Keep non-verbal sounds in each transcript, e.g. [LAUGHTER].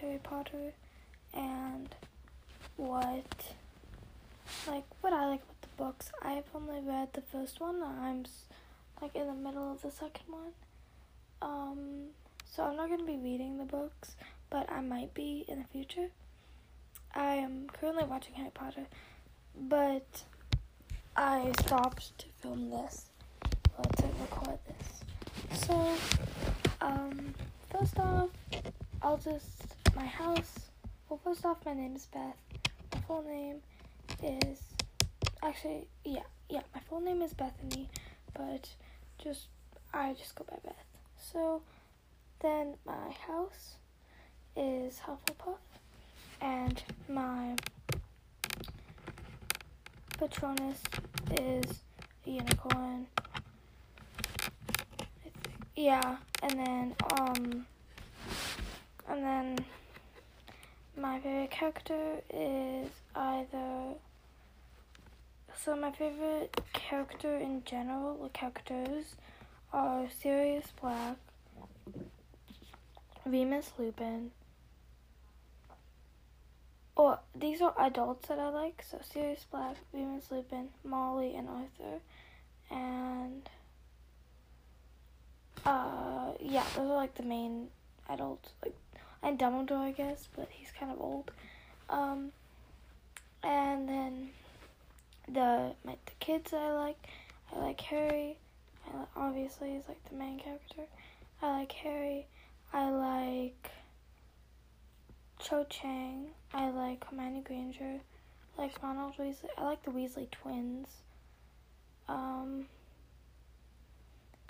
Harry Potter and what like what I like about the books. I've only read the first one. I'm like in the middle of the second one. Um so I'm not going to be reading the books, but I might be in the future. I am currently watching Harry Potter, but I stopped to film this or to record this. So, um, first off, I'll just my house. Well, first off, my name is Beth. My full name is actually yeah yeah my full name is Bethany, but just I just go by Beth. So, then my house is Hufflepuff, and my Patronus is a unicorn. Yeah, and then um, and then my favorite character is either. So my favorite character in general, or characters, are Sirius Black, Remus Lupin. Or these are adults that I like. So Sirius Black, Remus Lupin, Molly, and Arthur, and uh, yeah, those are like the main adults. Like and Dumbledore, I guess, but he's kind of old. Um, and then the my, the kids I like, I like Harry. I obviously he's like the main character. I like Harry. I like Cho Chang. I like Hermione Granger. I like Ronald Weasley. I like the Weasley twins. Um,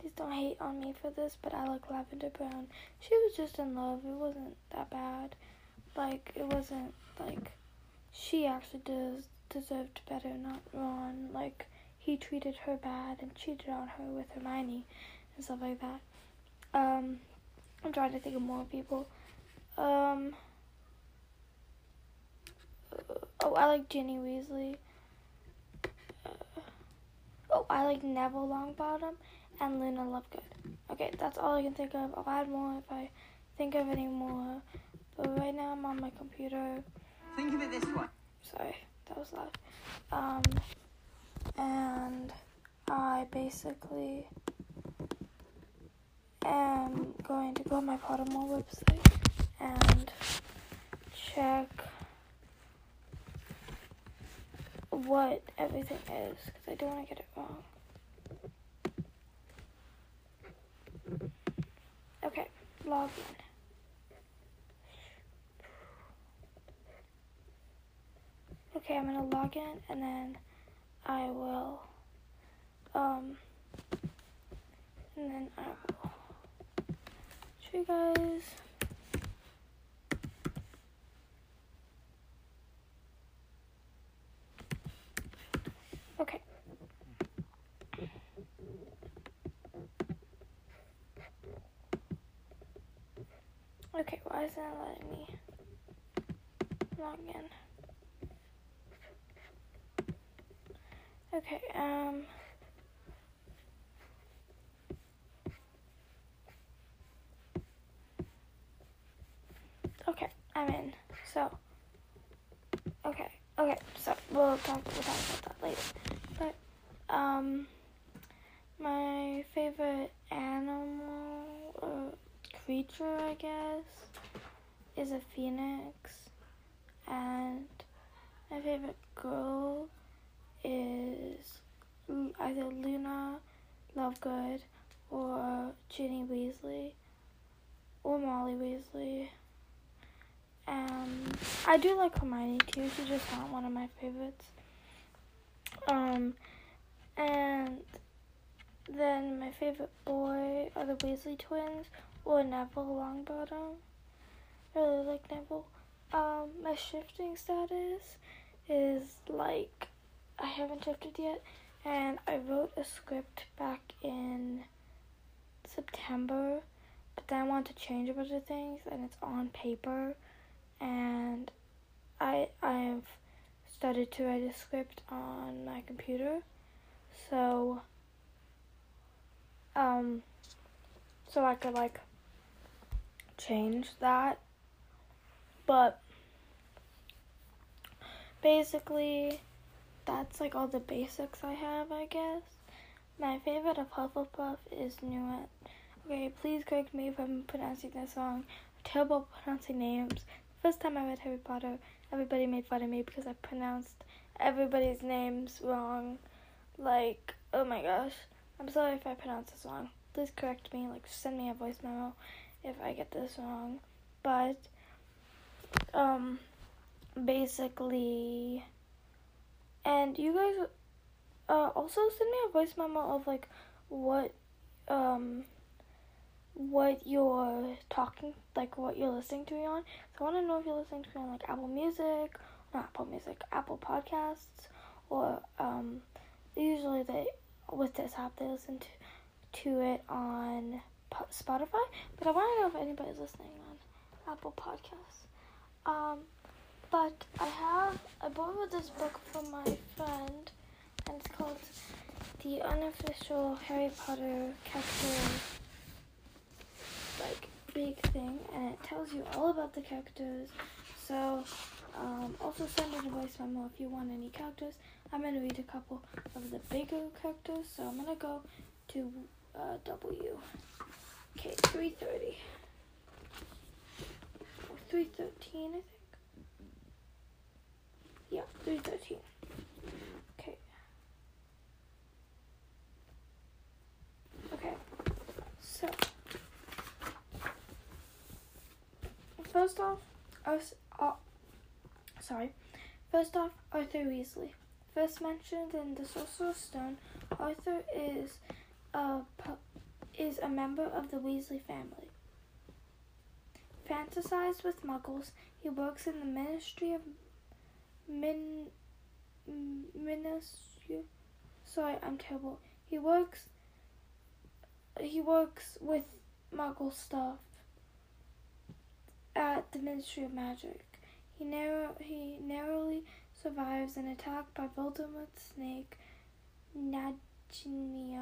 please don't hate on me for this, but I like Lavender Brown. She was just in love. It wasn't that bad. Like it wasn't like she actually does deserved better, not Ron. Like he treated her bad and cheated on her with Hermione and stuff like that. Um, I'm trying to think of more people. Um. uh, oh, I like Ginny Weasley. Uh, oh, I like Neville Longbottom and Luna Lovegood. Okay, that's all I can think of. I'll add more if I think of any more. But right now I'm on my computer. Think of it this way. Sorry, that was loud. Um, and I basically am going to go on my Pottermore website and check what everything is because I don't want to get it wrong. Okay, log in. Okay, I'm gonna log in and then I will, um, and then I will show you guys. Okay. Okay, why isn't it letting me log in? Okay, um. Okay, I'm in. So. Okay, okay, so we'll talk, we'll talk about that later. But, um. My favorite animal or creature, I guess, is a phoenix. And my favorite girl is either Luna Lovegood or Ginny Weasley or Molly Weasley. Um, I do like Hermione too. She's just not one of my favorites. Um, and then my favorite boy are the Weasley twins or Neville Longbottom. Really like Neville. Um, my shifting status is like I haven't shifted yet, and I wrote a script back in September, but then I want to change a bunch of things, and it's on paper, and I I've started to write a script on my computer. So um so I could like change that. But basically that's like all the basics I have, I guess. My favorite of Hufflepuff is Nuit. Okay, please correct me if I'm pronouncing this wrong. I'm terrible pronouncing names. First time I read Harry Potter, everybody made fun of me because I pronounced everybody's names wrong. Like, oh my gosh. I'm sorry if I pronounce this wrong. Please correct me, like send me a voice memo if I get this wrong. But um basically and you guys uh, also send me a voice memo of like what um what you're talking like what you're listening to me on. So I want to know if you're listening to me on like Apple Music, not Apple Music, Apple Podcasts, or um usually they with this app they listen to to it on Spotify. But I want to know if anybody's listening on Apple Podcasts. Um, but I have I borrowed this book from my friend, and it's called The Unofficial Harry Potter Character like big thing, and it tells you all about the characters. So um, also send in a voice memo if you want any characters. I'm gonna read a couple of the bigger characters, so I'm gonna go to uh, W. Okay, 330. 313, I think. Yeah, 313. Okay. Okay. So, first off, us, uh, sorry. First off, Arthur Weasley. First mentioned in the Sorcerer's Stone, Arthur is a is a member of the Weasley family. Fantasized with muggles, he works in the Ministry of Min Ministry. Sorry, I'm terrible. He works. He works with Muggle stuff at the Ministry of Magic. He narrow he narrowly survives an attack by Voldemort's snake, Nagini,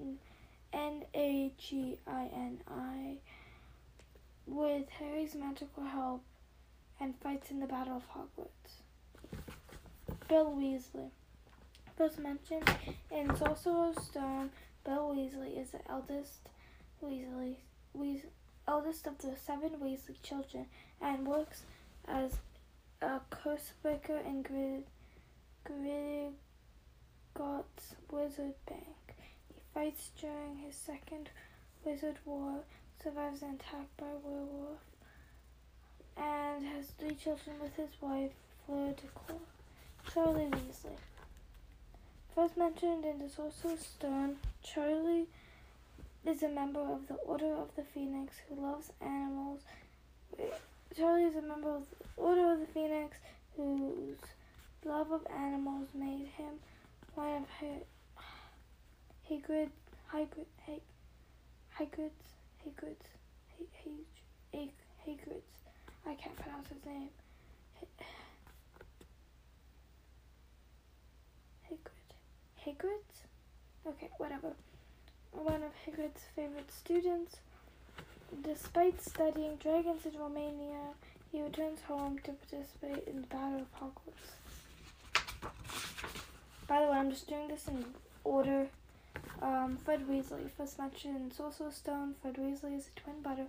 N A G I N I, with Harry's magical help, and fights in the Battle of Hogwarts. Bill Weasley. First mentioned in Sorcerer's Stone, Bill Weasley is the eldest Weasley, Weas- eldest of the seven Weasley children, and works as a cursebreaker in Grid- Wizard Bank. Fights during his second Wizard War, survives an attack by werewolf, and has three children with his wife, Fleur Delacour. Charlie Weasley. First mentioned in the Sorcerer's Stone, Charlie is a member of the Order of the Phoenix who loves animals. Charlie is a member of the Order of the Phoenix whose love of animals made him one of Hagrid, Hagrid, Hagrid's, Hagrid's, Hagrid's, Hagrid's, I can't pronounce his name. Hagrid's? Okay, whatever. One of Hagrid's favorite students. Despite studying dragons in Romania, he returns home to participate in the Battle of Hogwarts. By the way, I'm just doing this in order. Um, Fred Weasley, first mentioned in Sorcerer's Stone, Fred Weasley is a twin brother,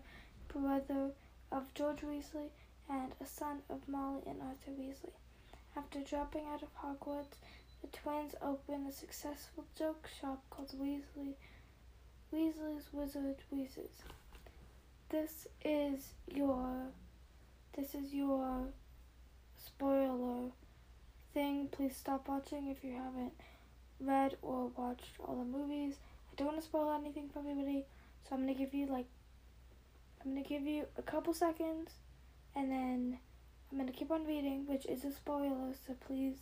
brother of George Weasley and a son of Molly and Arthur Weasley. After dropping out of Hogwarts, the twins open a successful joke shop called Weasley Weasley's Wizard Wheezes. This is your this is your spoiler thing. Please stop watching if you haven't read or watched all the movies. I don't want to spoil anything for everybody, so I'm gonna give you like I'm gonna give you a couple seconds and then I'm gonna keep on reading, which is a spoiler, so please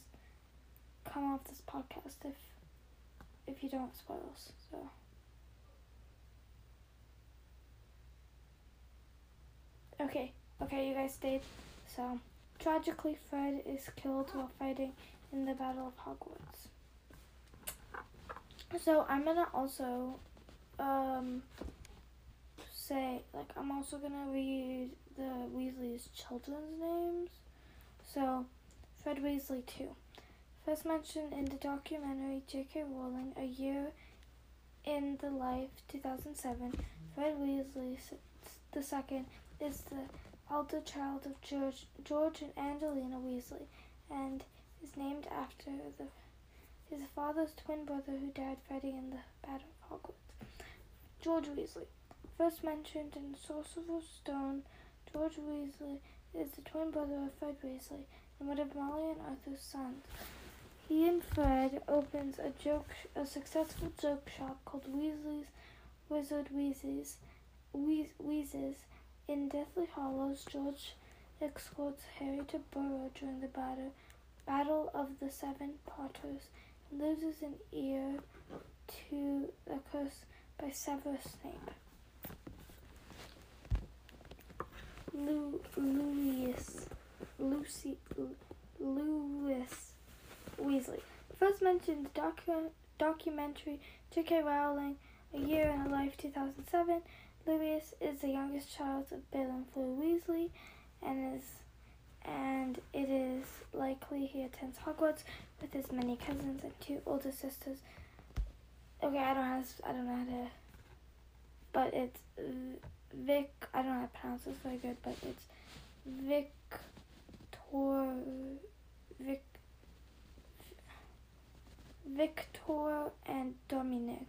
come off this podcast if if you don't spoil us. So. Okay, okay, you guys stayed. So, Tragically, Fred is killed while fighting in the Battle of Hogwarts. So I'm gonna also um, say like I'm also gonna read the Weasley's children's names. So Fred Weasley too. First mentioned in the documentary J.K. Rowling, A Year in the Life, 2007, Fred Weasley II is the elder child of George, George and Angelina Weasley, and is named after the, his father's twin brother who died fighting in the Battle of Hogwarts. George Weasley, first mentioned in Sorcerer's Stone, George Weasley is the twin brother of Fred Weasley and one of Molly and Arthur's sons. He and Fred opens a joke, a successful joke shop called Weasley's Wizard Wheezes. Wheezes. In Deathly Hallows, George escorts Harry to Burrow during the battle, battle of the Seven Potters loses an ear to the curse by Severus Snape. Lu- Louis, Lucy, Louis Weasley. First mentioned docu- documentary J.K. Rowling, A Year in a Life, 2007. Louis is the youngest child of Bill and Fleur Weasley, and is and it is likely he attends Hogwarts with his many cousins and two older sisters. Okay, I don't have I don't know how to, but it's Vic. I don't know how to pronounce this very good, but it's Victor Vic Victor and Dominic.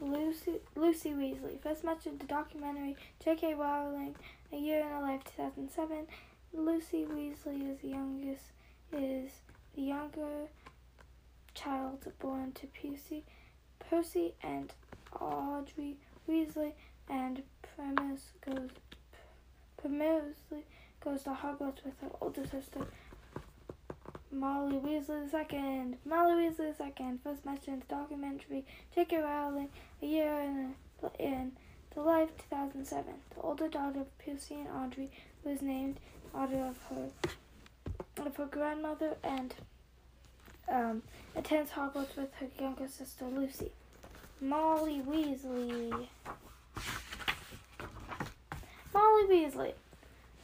Lucy, Lucy Weasley. First mentioned the documentary J.K. Rowling, A Year in a Life, 2007. Lucy Weasley is the youngest, is the younger child born to Percy, Percy and Audrey Weasley, and Primus goes, goes to Hogwarts with her older sister Molly Weasley II. Molly Weasley II. First mentioned in the documentary J.K. Rowling, A Year in, in the Life, 2007. The older daughter of Percy and Audrey was named honor of her of her grandmother and um, attends Hogwarts with her younger sister Lucy. Molly Weasley. Molly Weasley.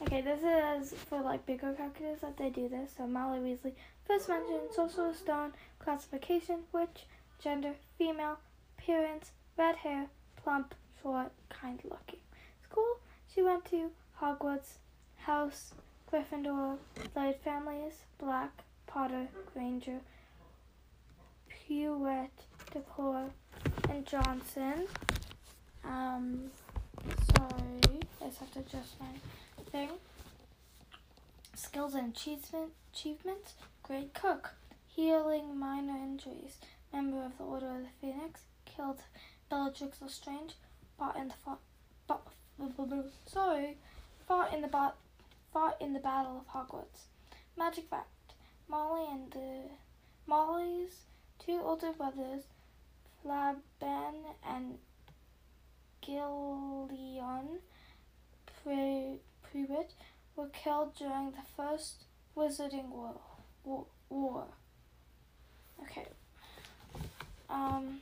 Okay, this is for like bigger characters that they do this. So Molly Weasley, first mentioned, Sorcerer's Stone, classification, witch, gender, female, appearance, red hair, plump, short, kind looking. School, she went to Hogwarts, House, Gryffindor, Light Families, Black, Potter, Granger, Prewett, Deplore, and Johnson. Um, sorry, I just have to adjust my thing. Skills and achievement, achievements. Great cook. Healing minor injuries. Member of the Order of the Phoenix. Killed Bellatrix Lestrange. Fought in the fought, fought, sorry, fought in the bot, fought in the Battle of Hogwarts. Magic fact: Molly and the Molly's two older brothers, Flaban and Gillion, pre- Privet were killed during the First Wizarding War. War. war. Okay. Um.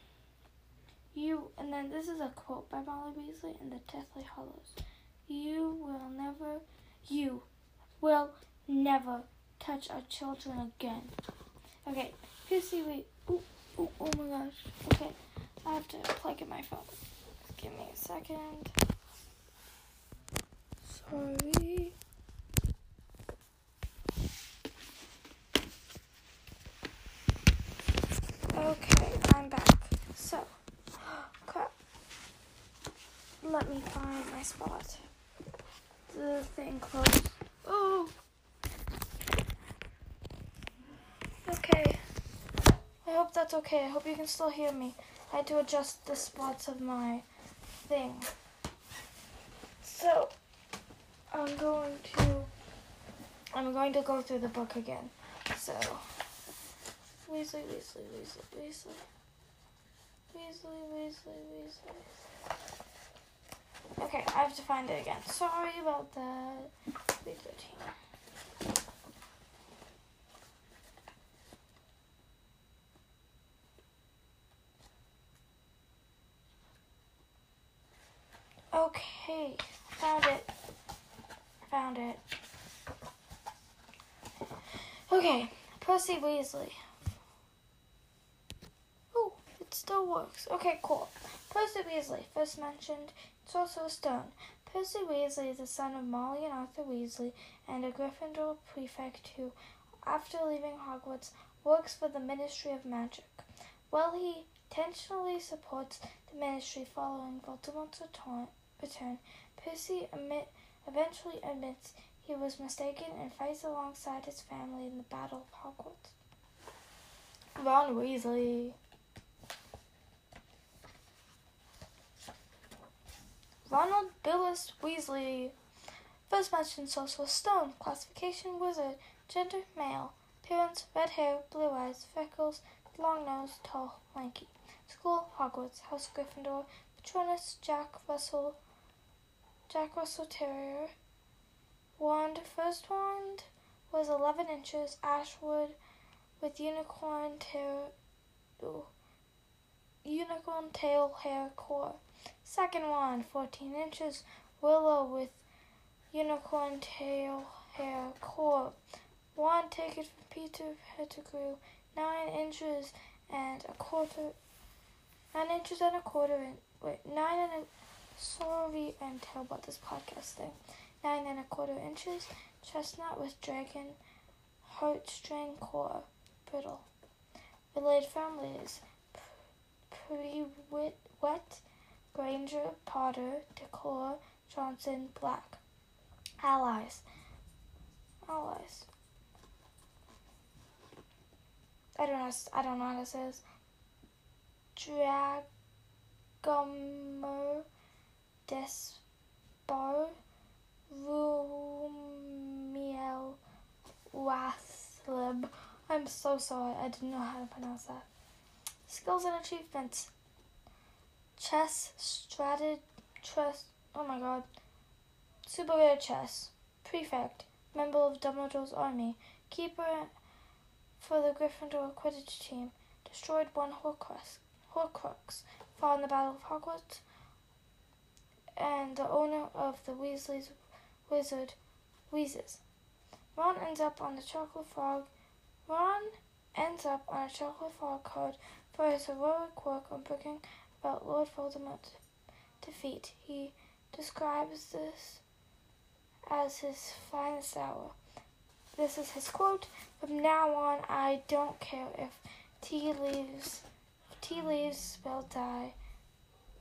You and then this is a quote by Molly Weasley in the Deathly Hallows. You will never, you will never touch our children again. Okay, Pussy, wait. Ooh, ooh, oh my gosh. Okay, I have to plug in my phone. Give me a second. Sorry. Okay, I'm back. So, [GASPS] crap. Let me find my spot. The thing closed. Oh! Okay. I hope that's okay. I hope you can still hear me. I had to adjust the spots of my thing. So, I'm going to I'm going to go through the book again. So Weasley, Weasley, Weasley, Weasley. Weasley, Weasley, Weasley. Okay, I have to find it again. Sorry about that. Okay, found it. Found it. Okay, Percy Weasley. Oh, it still works. Okay, cool. Percy Weasley, first mentioned Sorcerer's Stone. Percy Weasley is the son of Molly and Arthur Weasley and a Gryffindor prefect who, after leaving Hogwarts, works for the Ministry of Magic. While he intentionally supports the Ministry following Voldemort's return, Percy admit, eventually admits he was mistaken and fights alongside his family in the Battle of Hogwarts. Ron Weasley. Ronald Bilius Weasley. First mentioned Sorcerer's Stone. Classification Wizard. Gender Male. Appearance Red hair, blue eyes, freckles, long nose, tall, lanky. School Hogwarts. House Gryffindor. Patronus Jack Russell. Jack Russell Terrier. Wand. First wand was 11 inches. Ashwood with unicorn tail. Unicorn tail hair core. Second wand, 14 inches, willow with unicorn tail hair core. Wand taken from Peter Pettigrew, 9 inches and a quarter, 9 inches and a quarter, in, wait, 9 and a, sorry, I'm terrible at this podcast thing. 9 and a quarter inches, chestnut with dragon, heartstring core, brittle. Related families, Prewett, Granger, Potter, Decor, Johnson, Black. Allies. Allies. I don't know. I don't know how to say this. Dragomer, Despar, Rumiel, Waslib. I'm so sorry. I didn't know how to pronounce that. Skills and achievements chess, strategy, chess. Oh my god. Super at chess. Prefect, member of Dumbledore's army, keeper for the Gryffindor Quidditch team, destroyed one Horcrux, Horcrux, fought in the Battle of Hogwarts, and the owner of the Weasley's wizard, Wheezes. Ron ends up on the Chocolate Frog. Ron ends up on a Chocolate Frog card for his heroic work on bringing about Lord Voldemort's defeat. He describes this as his finest hour. This is his quote. From now on, I don't care if tea leaves, tea leaves spell die.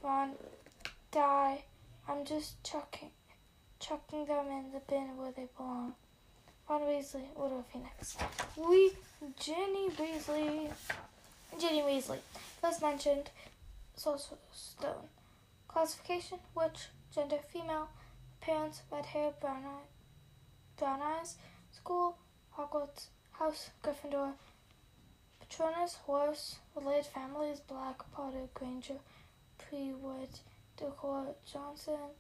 Ron, die. I'm just chucking, chucking them in the bin where they belong. Ron Weasley, Order Phoenix. We, Ginny Weasley, Ginny Weasley, first mentioned Sorcerer's Stone. Classification, witch, gender, female, parents, red hair, brown, eye, brown eyes, school, Hogwarts, house, Gryffindor, Patronus, horse, related families, Black, Potter, Granger, Prewood, Decor, Johnson,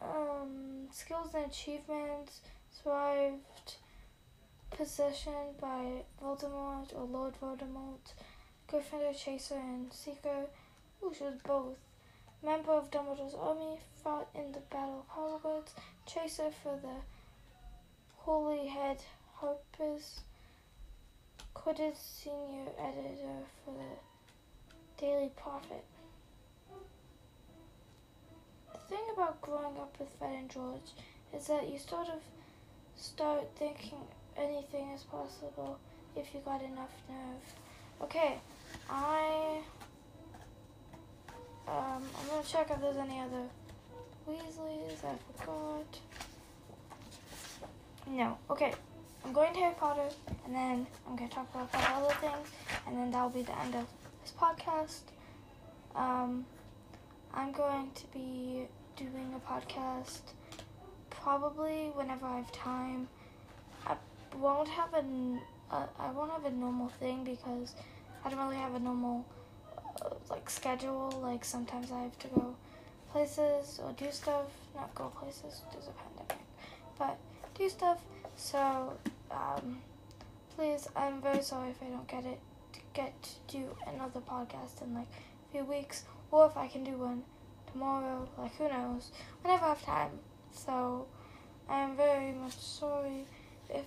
um, skills and achievements, survived possession by Voldemort or Lord Voldemort, Gryffindor Chaser and Seeker, who was both. Member of Dumbledore's army, fought in the Battle of Hogwarts, Chaser for the Holyhead Harpies, Quidditch senior editor for the Daily Prophet. The thing about growing up with Fred and George is that you sort of start thinking anything is possible if you got enough nerve. Okay, I um I'm gonna check if there's any other Weasleys. I forgot. No. Okay. I'm going to Harry Potter, and then I'm gonna talk about five other things, and then that'll be the end of this podcast. Um, I'm going to be doing a podcast probably whenever I have time. I won't have a, uh, I won't have a normal thing because I don't really have a normal uh, like schedule. Like sometimes I have to go places or do stuff. Not go places. There's a pandemic, but do stuff. So um, please, I'm very sorry if I don't get it to get to do another podcast in like a few weeks, or if I can do one tomorrow, like who knows, whenever I have time. So I am very much sorry if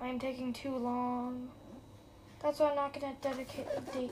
I'm taking too long. That's why I'm not gonna dedicate a date